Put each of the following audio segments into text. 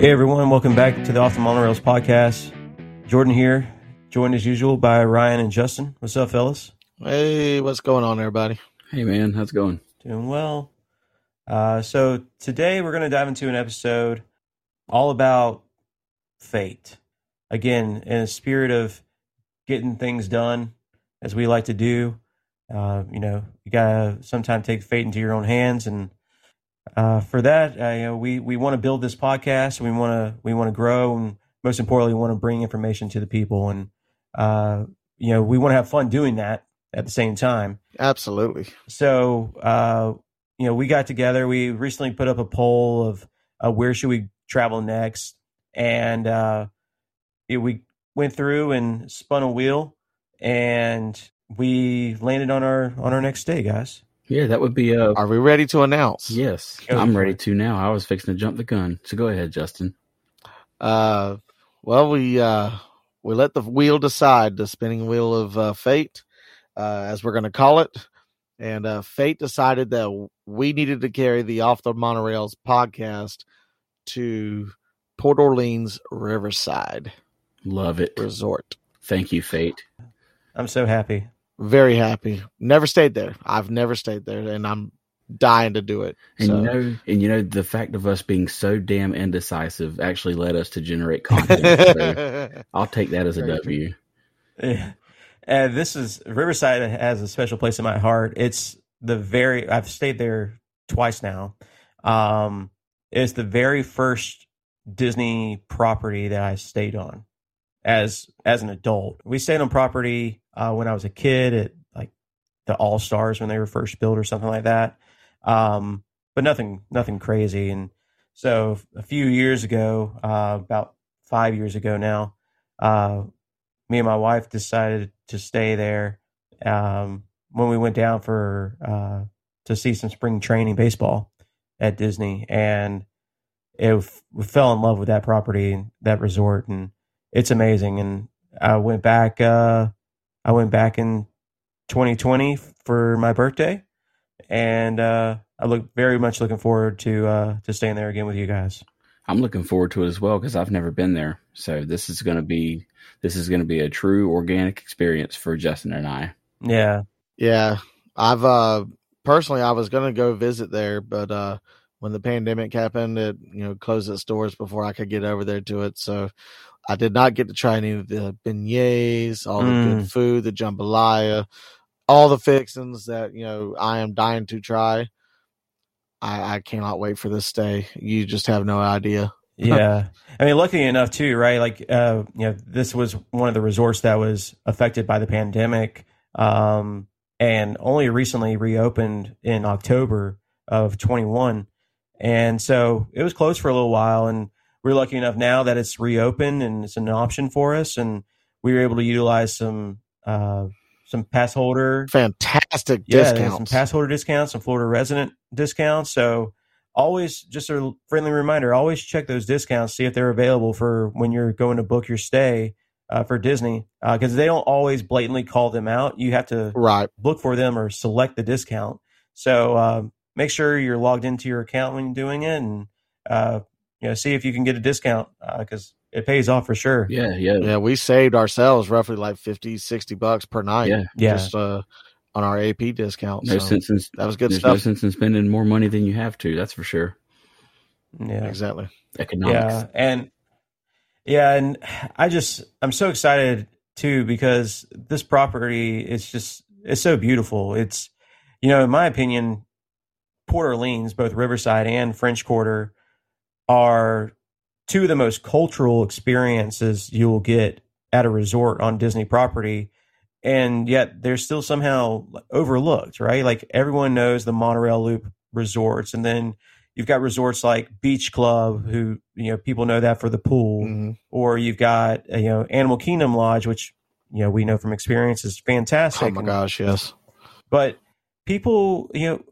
Hey everyone, welcome back to the Off the Monorails podcast. Jordan here, joined as usual by Ryan and Justin. What's up, fellas? Hey, what's going on, everybody? Hey man, how's it going? Doing well. Uh, so today we're going to dive into an episode all about fate. Again, in a spirit of getting things done, as we like to do. Uh, you know, you gotta sometimes take fate into your own hands, and uh, for that, uh, you know, we we want to build this podcast. We want to we want to grow, and most importantly, we want to bring information to the people, and uh, you know, we want to have fun doing that at the same time. Absolutely. So, uh, you know, we got together. We recently put up a poll of uh, where should we travel next, and uh, it, we went through and spun a wheel, and we landed on our on our next day, guys. Yeah, that would be uh Are we ready to announce? yes. Go I'm ready to now. I was fixing to jump the gun. So go ahead, Justin. Uh, well, we uh, we let the wheel decide, the spinning wheel of uh, fate, uh, as we're going to call it. And uh, fate decided that we needed to carry the Off the Monorails podcast to Port Orleans Riverside Love it. Resort. Thank you, Fate. I'm so happy. Very happy. Never stayed there. I've never stayed there, and I'm dying to do it. And so, you know, and you know, the fact of us being so damn indecisive actually led us to generate content. so I'll take that as a Very Yeah. And this is Riverside has a special place in my heart. It's the very I've stayed there twice now. Um, it's the very first Disney property that I stayed on as as an adult. We stayed on property uh, when I was a kid at like the All Stars when they were first built or something like that. Um, but nothing nothing crazy. And so a few years ago, uh, about five years ago now, uh, me and my wife decided to stay there um, when we went down for uh, to see some spring training baseball at Disney, and it we fell in love with that property, that resort, and it's amazing. And I went back. Uh, I went back in 2020 for my birthday, and uh, I look very much looking forward to uh, to staying there again with you guys. I'm looking forward to it as well because I've never been there. So this is going to be this is going to be a true organic experience for Justin and I. Yeah, Yeah, I've uh personally I was gonna go visit there, but uh when the pandemic happened, it you know closed its doors before I could get over there to it. So I did not get to try any of the beignets, all the Mm. good food, the jambalaya, all the fixings that you know I am dying to try. I, I cannot wait for this day. You just have no idea. yeah. I mean, luckily enough too, right? Like, uh, you know, this was one of the resorts that was affected by the pandemic, um, and only recently reopened in October of 21. And so it was closed for a little while, and we're lucky enough now that it's reopened and it's an option for us, and we were able to utilize some uh, some pass holder Fantastic yeah, there's some discounts. pass holder discounts, some Florida resident discounts. So always just a friendly reminder, always check those discounts, see if they're available for when you're going to book your stay uh, for Disney, Uh because they don't always blatantly call them out. You have to right. look for them or select the discount. So um, make sure you're logged into your account when you're doing it, and uh, you know see if you can get a discount because it pays off for sure. Yeah, yeah, Yeah, we saved ourselves roughly like 50, 60 bucks per night. yeah. Yeah, just uh, on our AP discount. No so sense in that was good there's no stuff. sense in spending more money than you have to. That's for sure. yeah. Exactly. Economics. Yeah, and yeah, and I just I'm so excited too because this property is just it's so beautiful. It's you know, in my opinion, Port Orleans, both Riverside and French Quarter, are two of the most cultural experiences you will get at a resort on Disney property. And yet they're still somehow overlooked, right? Like everyone knows the Monorail Loop resorts, and then you've got resorts like Beach Club, who you know people know that for the pool, Mhm. or you've got you know Animal Kingdom Lodge, which you know we know from experience is fantastic. Oh my gosh, yes. but people, you know,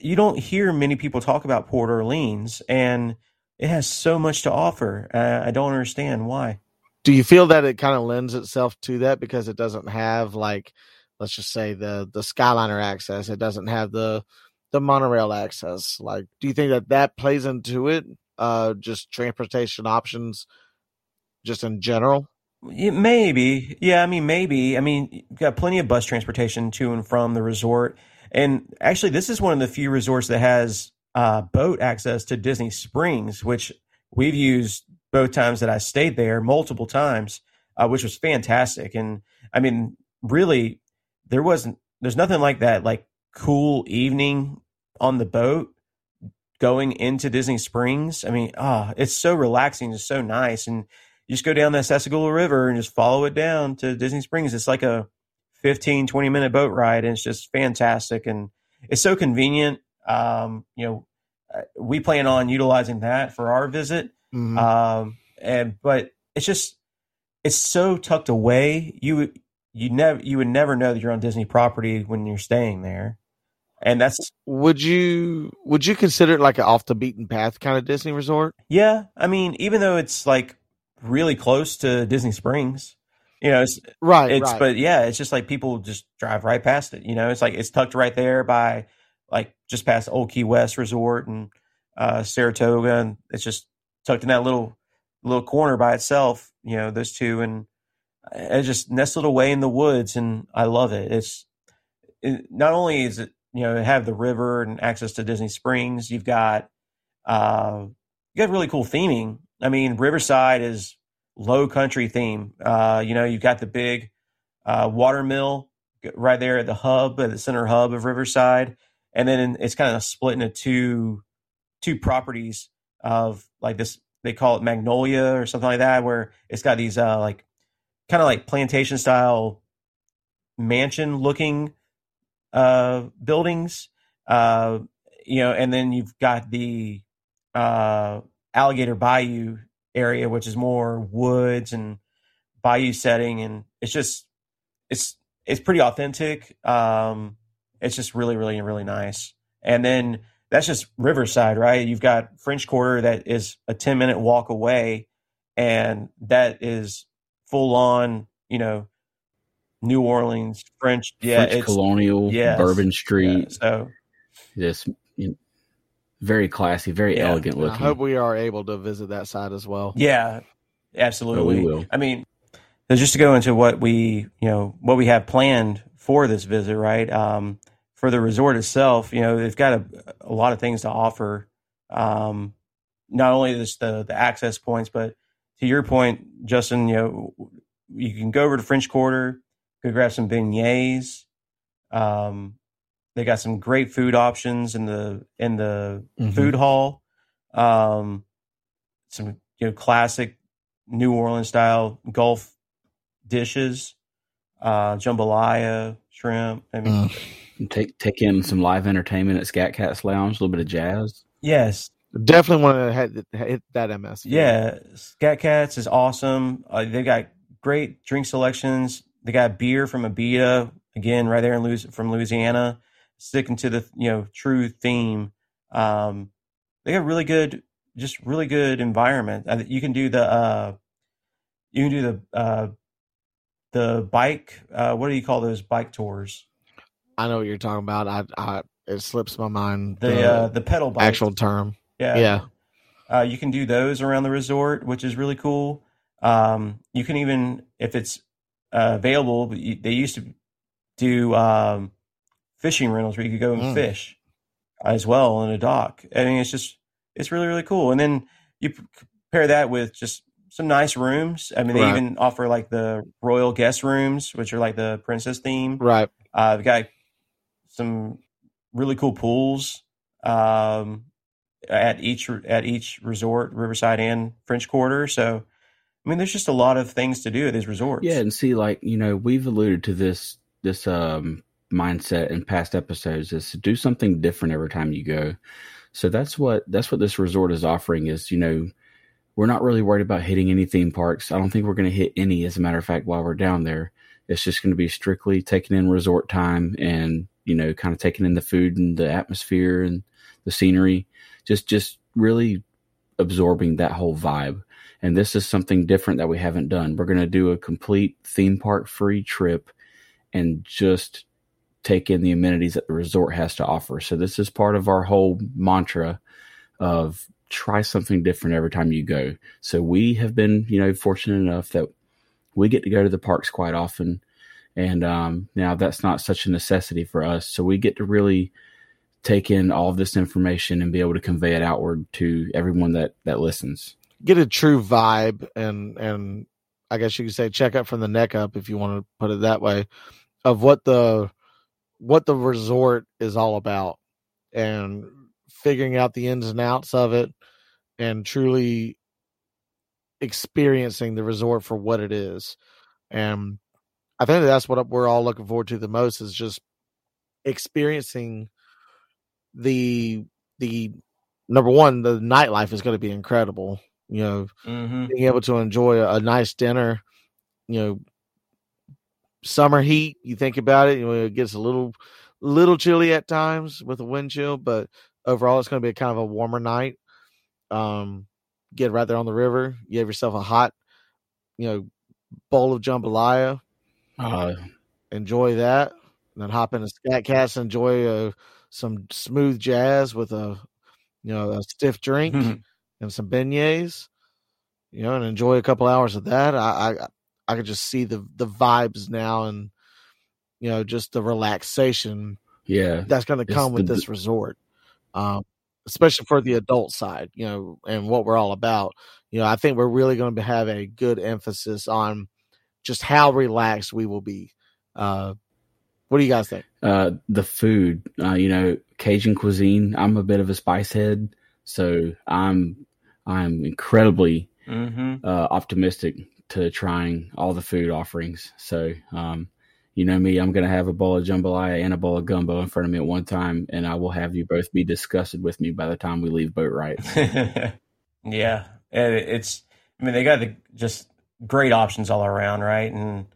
you don't hear many people talk about Port Orleans, and it has so much to offer. Uh, I don't understand why. Do you feel that it kind of lends itself to that because it doesn't have like, let's just say the the Skyliner access? It doesn't have the the monorail access. Like, do you think that that plays into it? uh, just transportation options, just in general? Maybe. Yeah, I mean, maybe. I mean, you've got plenty of bus transportation to and from the resort. And actually, this is one of the few resorts that has uh, boat access to Disney Springs, which we've used both times that I stayed there multiple times, uh, which was fantastic. And I mean, really, there wasn't, there's nothing like that, like cool evening on the boat going into Disney Springs. I mean, ah, oh, it's so relaxing, it's so nice. And you just go down the Sassagoula River and just follow it down to Disney Springs. It's like a 15, 20 minute boat ride, and it's just fantastic. And it's so convenient. Um, you know, uh, we plan on utilizing that for our visit. Mm-hmm. Um, and but it's just it's so tucked away. You you never you would never know that you're on Disney property when you're staying there. And that's would you would you consider it like an off the beaten path kind of Disney resort? Yeah, I mean, even though it's like really close to Disney Springs, you know, it's right. It's right. but yeah, it's just like people just drive right past it. You know, it's like it's tucked right there by like just past Old Key West Resort and uh, Saratoga, and it's just tucked in that little little corner by itself. You know, those two, and it just nestled away in the woods, and I love it. It's it, not only is it you know have the river and access to Disney Springs, you've got uh, you got really cool theming. I mean, Riverside is low country theme. Uh, you know, you've got the big uh, water mill right there at the hub, at the center hub of Riverside, and then it's kind of split into two two properties of like this. They call it Magnolia or something like that, where it's got these uh, like kind of like plantation style mansion looking uh, buildings. Uh, you know, and then you've got the uh, Alligator Bayou area, which is more woods and bayou setting, and it's just it's it's pretty authentic. Um, it's just really, really, really nice. And then that's just Riverside, right? You've got French Quarter that is a ten minute walk away, and that is full on, you know, New Orleans French, yeah, French colonial, yes, Bourbon Street. Yeah, so know, very classy, very yeah. elegant looking. I hope we are able to visit that side as well. Yeah, absolutely. Oh, we will. I mean, just to go into what we, you know, what we have planned for this visit, right? Um, for the resort itself, you know, they've got a, a lot of things to offer. Um, not only just the the access points, but to your point, Justin, you know, you can go over to French Quarter, go grab some beignets. Um, they got some great food options in the in the mm-hmm. food hall. Um, some you know classic New Orleans style Gulf dishes, uh, jambalaya, shrimp. I mean, uh, take take in some live entertainment at Scat Cats Lounge, a little bit of jazz. Yes, definitely want to hit, hit that MS. Yeah, Scat Cats is awesome. Uh, they got great drink selections. They got beer from Abita again, right there in Louis- from Louisiana sticking to the you know true theme. Um, they got really good, just really good environment. You can do the uh, you can do the uh, the bike. Uh, what do you call those bike tours? I know what you're talking about. I, I it slips my mind. The the, uh, the pedal bike actual term. Yeah, yeah. Uh, you can do those around the resort, which is really cool. Um, you can even, if it's uh, available, they used to do um, fishing rentals where you could go and mm. fish as well in a dock. I mean, it's just it's really really cool. And then you pair that with just some nice rooms. I mean, they right. even offer like the royal guest rooms, which are like the princess theme. Right. Uh, they've got some really cool pools um, at each at each resort, Riverside and French Quarter. So, I mean, there's just a lot of things to do at these resorts. Yeah, and see, like you know, we've alluded to this this um mindset in past episodes is to do something different every time you go. So that's what that's what this resort is offering is, you know, we're not really worried about hitting any theme parks. I don't think we're going to hit any as a matter of fact while we're down there. It's just going to be strictly taking in resort time and, you know, kind of taking in the food and the atmosphere and the scenery. Just just really absorbing that whole vibe. And this is something different that we haven't done. We're going to do a complete theme park free trip and just take in the amenities that the resort has to offer. So this is part of our whole mantra of try something different every time you go. So we have been, you know, fortunate enough that we get to go to the parks quite often. And um, now that's not such a necessity for us. So we get to really take in all of this information and be able to convey it outward to everyone that that listens. Get a true vibe and and I guess you could say check up from the neck up if you want to put it that way of what the what the resort is all about and figuring out the ins and outs of it and truly experiencing the resort for what it is. And I think that's what we're all looking forward to the most is just experiencing the the number one the nightlife is going to be incredible you know Mm-hmm. being able to enjoy a, a nice dinner you know summer heat you think about it it gets a little little chilly at times with a wind chill but overall it's going to be a kind of a warmer night. Um get right there on the river you have yourself a hot you know bowl of jambalaya. Uh, enjoy that and then hop into scat cats enjoy uh, some smooth jazz with a you know a stiff drink and some beignets you know and enjoy a couple hours of that. I i i could just see the the vibes now and you know just the relaxation yeah, that's going to It's come with the- this resort um especially for the adult side you know and what we're all about you know i think we're really going to have a good emphasis on just how relaxed we will be uh what do you guys think uh, the food, uh, you know, Cajun cuisine. I'm a bit of a spice head, so I'm I'm incredibly Mm-hmm. uh, optimistic to trying all the food offerings. So, um, you know me, I'm going to have a bowl of jambalaya and a bowl of gumbo in front of me at one time, and I will have you both be disgusted with me by the time we leave Boatwright. yeah, and it's. I mean, they got the just great options all around, right? And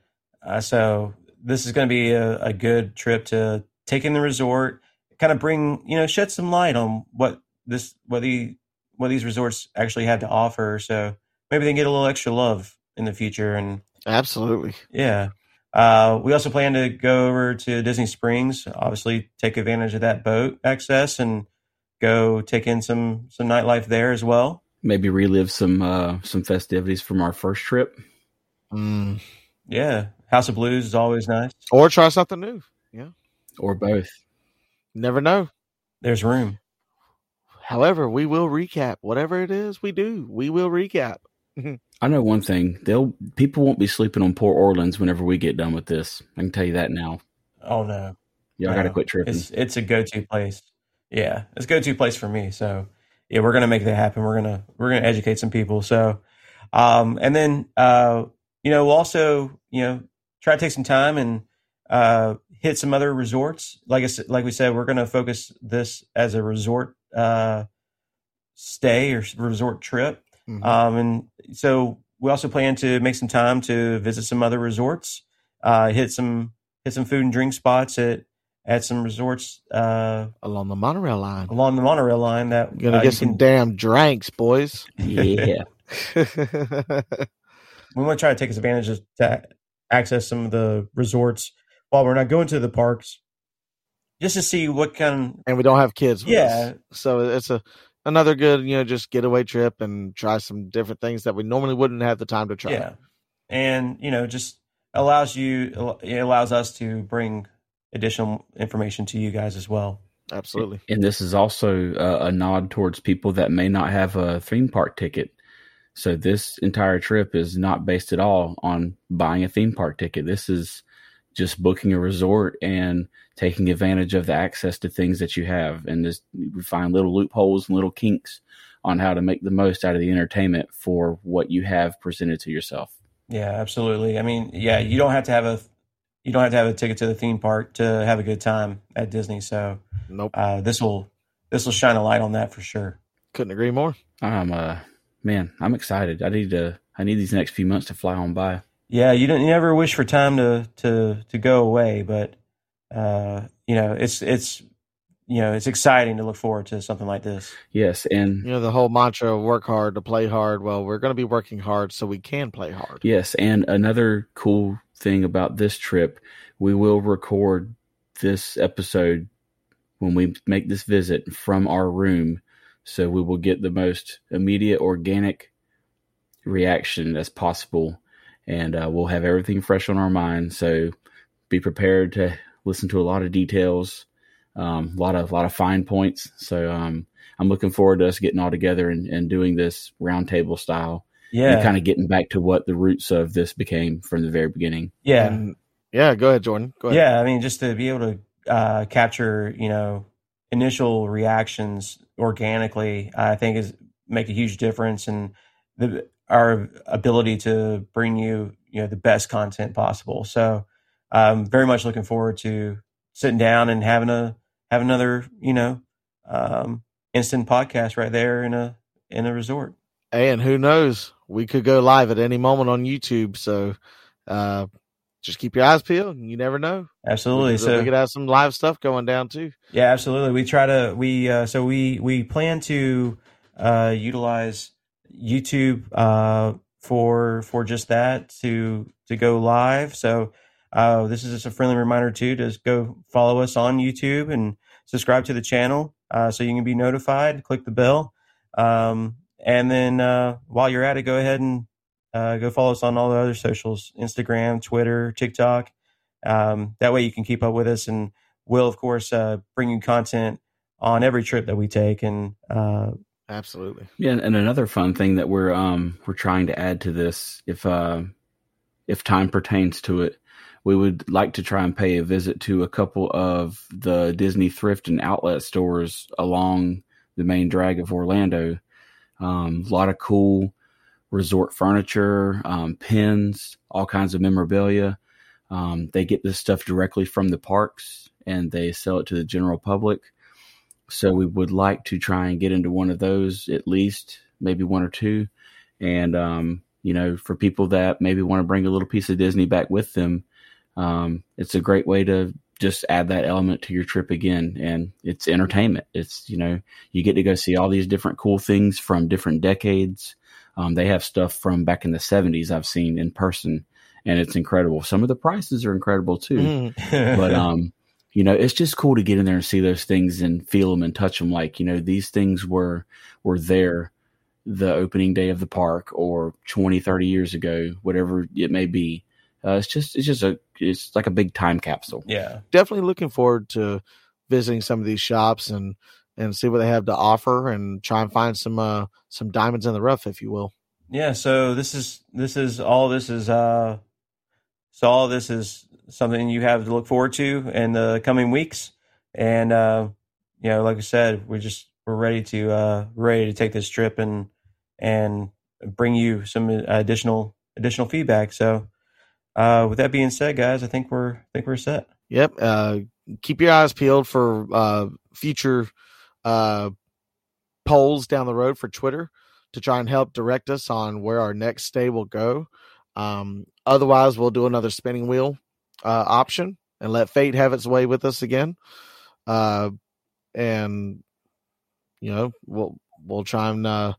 uh, so this is going to be a, a good trip to take in the resort, kind of bring you know shed some light on what this what the what these resorts actually have to offer. So maybe they can get a little extra love in the future and absolutely yeah. Uh, we also plan to go over to Disney Springs, obviously take advantage of that boat access and go take in some some nightlife there as well. Maybe relive some uh, some festivities from our first trip. mm. Yeah, House of Blues is always nice. or try something new Yeah, Or both. never know There's room. however we will recap whatever it is we do we will recap I know one thing: they'll people won't be sleeping on Port Orleans whenever we get done with this. I can tell you that now. Oh no, Y'all No, got to quit tripping. it's it's a go to place. Yeah, it's a go to place for me. So yeah, we're gonna make that happen. We're gonna we're gonna educate some people. So, um, and then uh, you know, we'll also you know try to take some time and uh hit some other resorts. Like I said, like we said, we're gonna focus this as a resort uh stay or resort trip. Mhm. Um, and so we also plan to make some time to visit some other resorts, uh, hit some hit some food and drink spots at at some resorts uh, along the monorail line along the monorail line. That You're gonna uh, get some can- damn drinks boys yeah, we want to try to take advantage of to access some of the resorts while we're not going to the parks, just to see what kind. and we don't have kids with Yeah. us. so it's a another good you know just getaway trip and try some different things that we normally wouldn't have the time to try Yeah, and you know, just allows you it allows us to bring additional information to you guys as well. absolutely and this is also a, a nod towards people that may not have a theme park ticket. So this entire trip is not based at all on buying a theme park ticket. This is just booking a resort and taking advantage of the access to things that you have, and just we find little loopholes and little kinks on how to make the most out of the entertainment for what you have presented to yourself. Yeah, absolutely. I mean, yeah, you don't have to have a you don't have to have a ticket to the theme park to have a good time at Disney. So nope uh, this will this will shine a light on that for sure. couldn't agree more I'm uh man, I'm excited. I need to I need these next few months to fly on by. Yeah, you don't you never wish for time to to to go away, but uh, you know it's it's you know it's exciting to look forward to something like this. Yes, and you know the whole mantra of work hard to play hard well we're going to be working hard so we can play hard Yes, and another cool thing about this trip, we will record this episode when we make this visit from our room. So we will get the most immediate organic reaction as possible. And uh, we'll have everything fresh on our mind. So be prepared to listen to a lot of details, um, a lot of a lot of fine points. So um, I'm looking forward to us getting all together and, and doing this roundtable style. Yeah. And kind of getting back to what the roots of this became from the very beginning. Yeah. And- yeah, go ahead, Jordan. Go ahead. Yeah, I mean, just to be able to uh, capture, you know, initial reactions organically, I think is make a huge difference and the our ability to bring you, you know, the best content possible. So, I'm very much looking forward to sitting down and having a have another, you know, um, instant podcast right there in a in a resort. And who knows? We could go live at any moment on YouTube. So uh, just keep your eyes peeled. You never know. Absolutely. We could, so we could have some live stuff going down too. Yeah, absolutely. We try to we uh, so we we plan to uh, utilize YouTube uh, for for just that to to go live. So uh, this is just a friendly reminder too to go follow us on YouTube and subscribe to the channel uh, so you can be notified. Click the bell, um, and then uh, while you're at it, go ahead and uh, go follow us on all the other socials: Instagram, Twitter, TikTok. Um, that way you can keep up with us and we'll of course uh, bring you content on every trip that we take and uh, Absolutely. Yeah, and another fun thing that we're um we're trying to add to this, if uh, if time pertains to it, we would like to try and pay a visit to a couple of the Disney thrift and outlet stores along the main drag of Orlando. Um, a lot of cool resort furniture, um, pins, all kinds of memorabilia. Um, they get this stuff directly from the parks and they sell it to the general public. So we would like to try and get into one of those at least, maybe one or two. And, um, you know, for people that maybe want to bring a little piece of Disney back with them, um, it's a great way to just add that element to your trip again. And it's entertainment. It's, you know, you get to go see all these different cool things from different decades. Um, they have stuff from back in the 70s I've seen in person, and it's incredible. Some of the prices are incredible too Mhm. but um you know it's just cool to get in there and see those things and feel them and touch them like you know these things were were there the opening day of the park or 20 30 years ago whatever it may be. Uh, it's just it's just a it's like a big time capsule. Yeah. Definitely looking forward to visiting some of these shops and and see what they have to offer and try and find some uh some diamonds in the rough, if you will. yeah so this is this is all this is uh so all this is something you have to look forward to in the coming weeks and uh you know like i said we're just we're ready to uh ready to take this trip and and bring you some additional additional feedback so uh with that being said guys i think we're I think we're set Yep. Uh, keep your eyes peeled for uh, future uh, polls down the road for Twitter to try and help direct us on where our next stay will go. Um, otherwise, we'll do another spinning wheel uh, option and let fate have its way with us again. Uh, and you know, we'll we'll try and uh,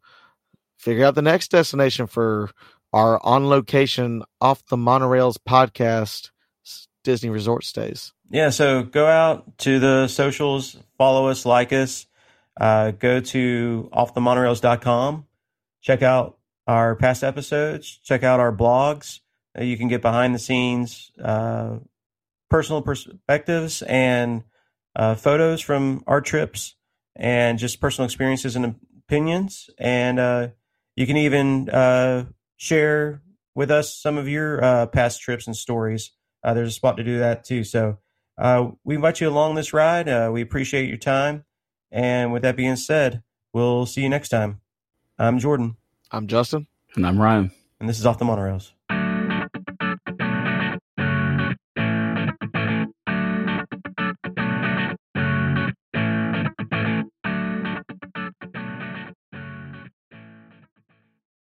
figure out the next destination for our on location off the monorails podcast Disney resort stays. yeah so go out to the socials follow us like us uh, go to offthemonorails.com check out our past episodes check out our blogs you can get behind the scenes uh, personal perspectives and uh, photos from our trips and just personal experiences and opinions and uh, you can even uh, share with us some of your uh, past trips and stories uh, there's a spot to do that too so uh, we invite you along this ride. Uh, we appreciate your time. And with that being said, we'll see you next time. I'm Jordan, I'm Justin. and i'm ryan and this is Off the Monorails.